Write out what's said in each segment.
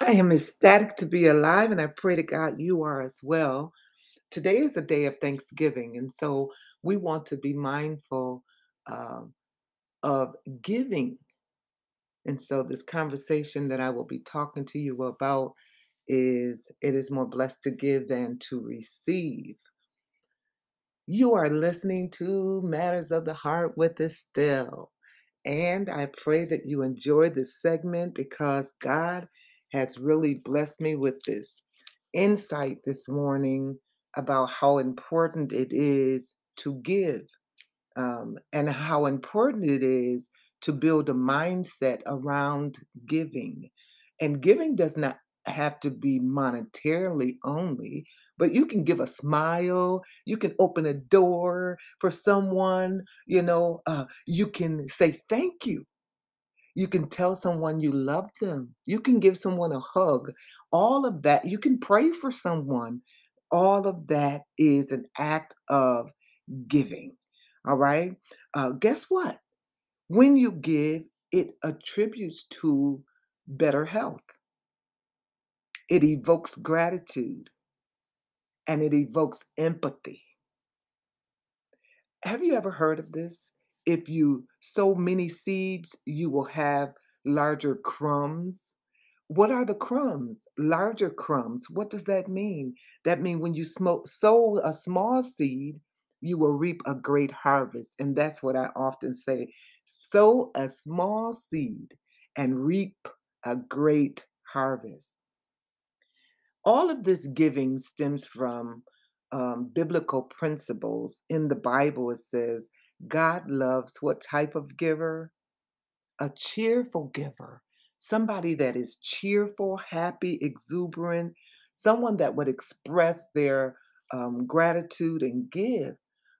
I am ecstatic to be alive, and I pray to God you are as well. Today is a day of Thanksgiving, and so we want to be mindful um, of giving. And so, this conversation that I will be talking to you about is it is more blessed to give than to receive. You are listening to Matters of the Heart with Estelle. And I pray that you enjoy this segment because God has really blessed me with this insight this morning about how important it is to give um, and how important it is to build a mindset around giving. And giving does not have to be monetarily only, but you can give a smile, you can open a door for someone, you know, uh, you can say thank you. You can tell someone you love them. You can give someone a hug. All of that, you can pray for someone. All of that is an act of giving. All right. Uh, guess what? When you give, it attributes to better health, it evokes gratitude, and it evokes empathy. Have you ever heard of this? If you sow many seeds, you will have larger crumbs. What are the crumbs? Larger crumbs. What does that mean? That means when you smo- sow a small seed, you will reap a great harvest. And that's what I often say sow a small seed and reap a great harvest. All of this giving stems from um, biblical principles. In the Bible, it says, God loves what type of giver? A cheerful giver, somebody that is cheerful, happy, exuberant, someone that would express their um, gratitude and give,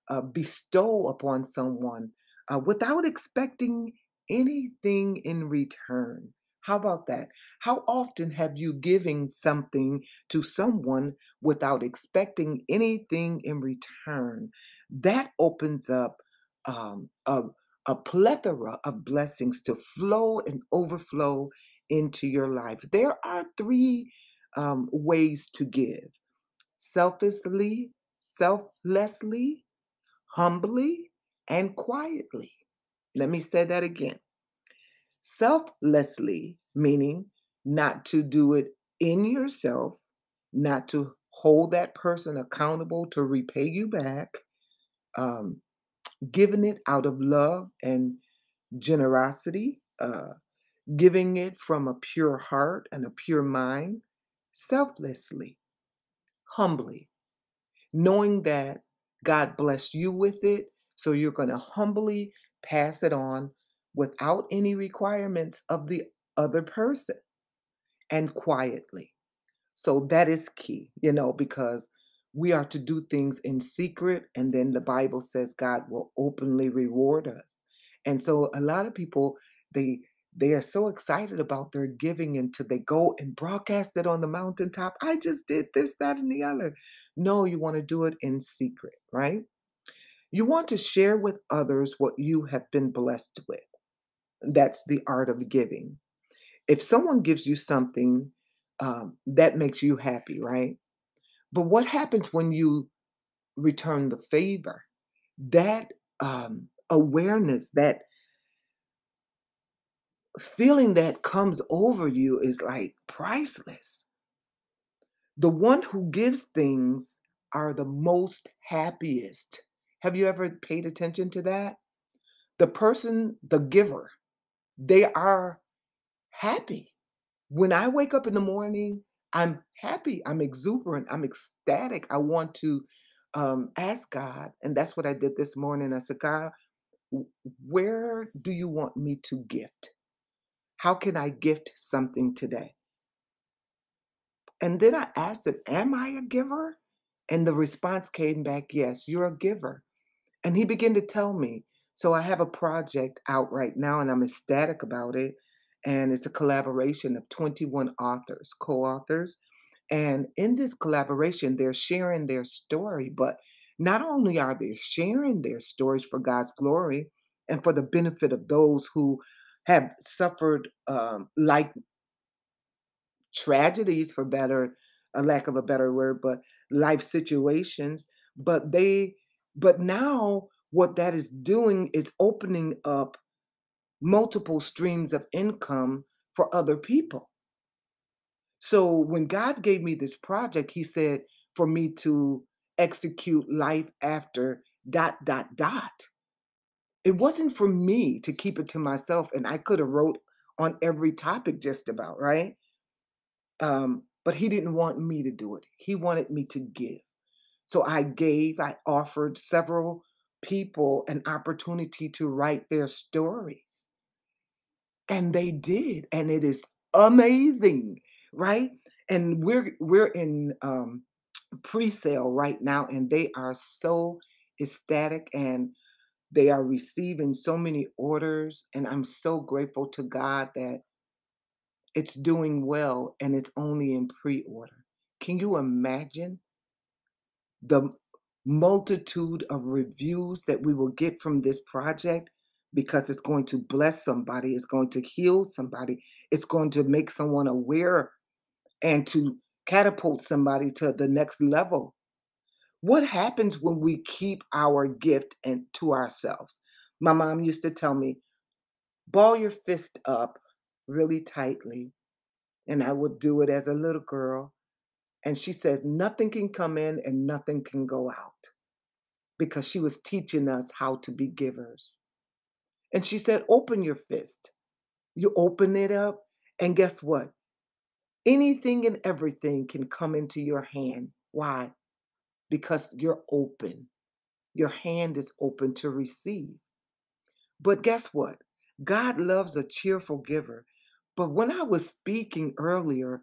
uh, bestow upon someone uh, without expecting anything in return. How about that? How often have you given something to someone without expecting anything in return? That opens up um, a a plethora of blessings to flow and overflow into your life. There are three um, ways to give selflessly, selflessly, humbly, and quietly. Let me say that again. Selflessly, meaning not to do it in yourself, not to hold that person accountable to repay you back, um, giving it out of love and generosity, uh, giving it from a pure heart and a pure mind, selflessly, humbly, knowing that God blessed you with it. So you're going to humbly pass it on without any requirements of the other person and quietly. So that is key, you know, because we are to do things in secret. And then the Bible says God will openly reward us. And so a lot of people, they, they are so excited about their giving until they go and broadcast it on the mountaintop. I just did this, that, and the other. No, you want to do it in secret, right? You want to share with others what you have been blessed with. That's the art of giving. If someone gives you something um, that makes you happy, right? But what happens when you return the favor? That um, awareness, that feeling that comes over you is like priceless. The one who gives things are the most happiest. Have you ever paid attention to that? The person, the giver, they are happy. When I wake up in the morning, I'm happy, I'm exuberant, I'm ecstatic. I want to um, ask God, and that's what I did this morning. I said, God, where do you want me to gift? How can I gift something today? And then I asked him, Am I a giver? And the response came back, Yes, you're a giver. And he began to tell me. So I have a project out right now, and I'm ecstatic about it. And it's a collaboration of 21 authors, co authors. And in this collaboration, they're sharing their story, but not only are they sharing their stories for God's glory and for the benefit of those who have suffered um, like tragedies for better a lack of a better word, but life situations. But they but now what that is doing is opening up multiple streams of income for other people. So when God gave me this project, he said for me to execute life after dot dot dot. It wasn't for me to keep it to myself and I could have wrote on every topic just about, right? Um, but he didn't want me to do it. He wanted me to give. So I gave, I offered several people an opportunity to write their stories. And they did. And it is amazing, right? And we're we're in um pre-sale right now and they are so ecstatic and they are receiving so many orders and I'm so grateful to God that it's doing well and it's only in pre-order. Can you imagine the multitude of reviews that we will get from this project because it's going to bless somebody, it's going to heal somebody, it's going to make someone aware and to catapult somebody to the next level. What happens when we keep our gift and to ourselves? My mom used to tell me, ball your fist up really tightly. And I would do it as a little girl. And she says, nothing can come in and nothing can go out because she was teaching us how to be givers. And she said, open your fist. You open it up, and guess what? Anything and everything can come into your hand. Why? Because you're open. Your hand is open to receive. But guess what? God loves a cheerful giver. But when I was speaking earlier,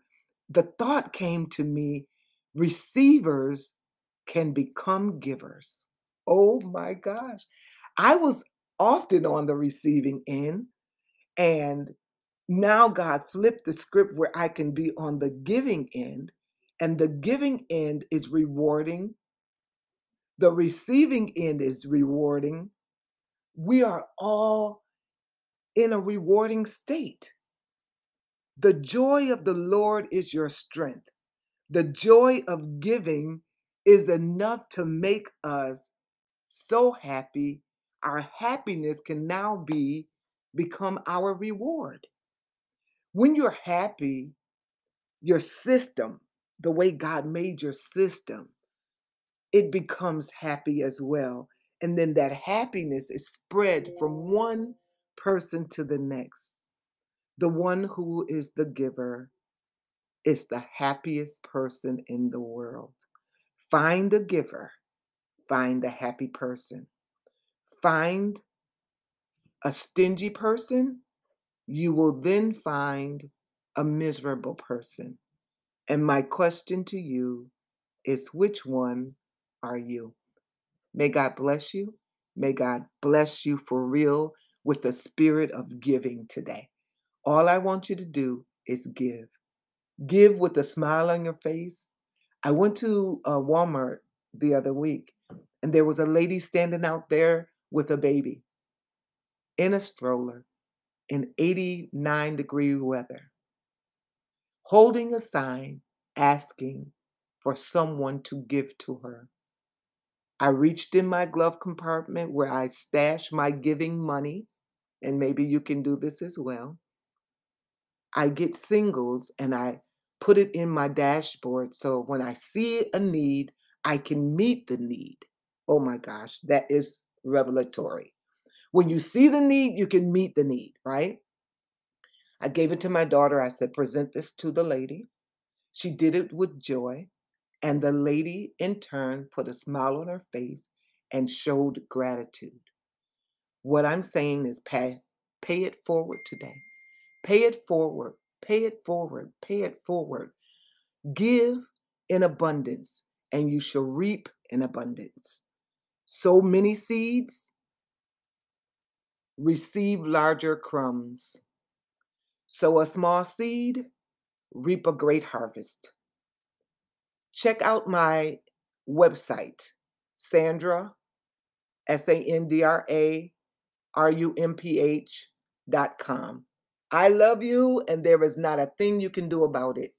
the thought came to me receivers can become givers. Oh my gosh. I was often on the receiving end, and now God flipped the script where I can be on the giving end, and the giving end is rewarding, the receiving end is rewarding. We are all in a rewarding state. The joy of the Lord is your strength. The joy of giving is enough to make us so happy. Our happiness can now be become our reward. When you're happy, your system, the way God made your system, it becomes happy as well. And then that happiness is spread from one person to the next. The one who is the giver is the happiest person in the world. Find the giver, find the happy person. Find a stingy person, you will then find a miserable person. And my question to you is which one are you? May God bless you. May God bless you for real with the spirit of giving today. All I want you to do is give. Give with a smile on your face. I went to uh, Walmart the other week and there was a lady standing out there with a baby in a stroller in 89 degree weather, holding a sign asking for someone to give to her. I reached in my glove compartment where I stash my giving money, and maybe you can do this as well. I get singles and I put it in my dashboard so when I see a need, I can meet the need. Oh my gosh, that is revelatory. When you see the need, you can meet the need, right? I gave it to my daughter. I said, present this to the lady. She did it with joy. And the lady, in turn, put a smile on her face and showed gratitude. What I'm saying is pay, pay it forward today. Pay it forward. Pay it forward. Pay it forward. Give in abundance, and you shall reap in abundance. Sow many seeds, receive larger crumbs. Sow a small seed, reap a great harvest. Check out my website, Sandra, S A N D R A R U M P H dot com. I love you, and there is not a thing you can do about it.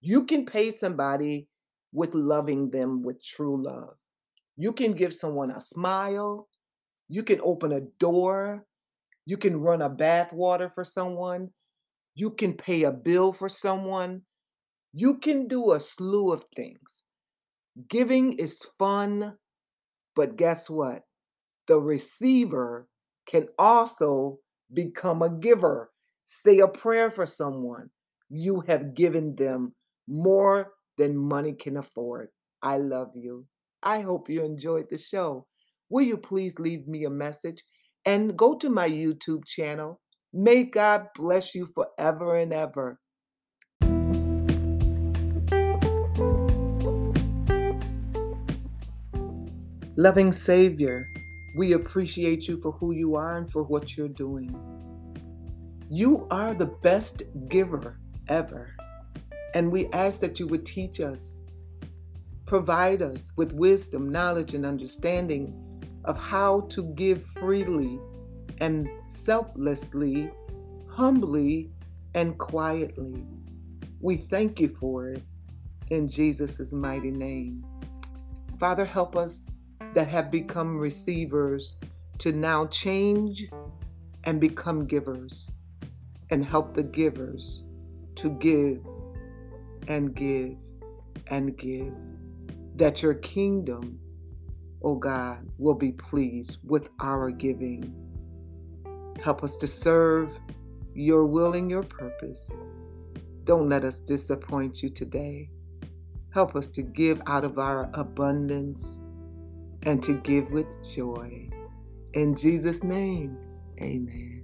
You can pay somebody with loving them with true love. You can give someone a smile. You can open a door. You can run a bath water for someone. You can pay a bill for someone. You can do a slew of things. Giving is fun, but guess what? The receiver can also become a giver. Say a prayer for someone. You have given them more than money can afford. I love you. I hope you enjoyed the show. Will you please leave me a message and go to my YouTube channel? May God bless you forever and ever. Loving Savior, we appreciate you for who you are and for what you're doing. You are the best giver ever. And we ask that you would teach us, provide us with wisdom, knowledge, and understanding of how to give freely and selflessly, humbly, and quietly. We thank you for it in Jesus' mighty name. Father, help us that have become receivers to now change and become givers and help the givers to give and give and give. That your kingdom, oh God, will be pleased with our giving. Help us to serve your will and your purpose. Don't let us disappoint you today. Help us to give out of our abundance and to give with joy. In Jesus' name, amen.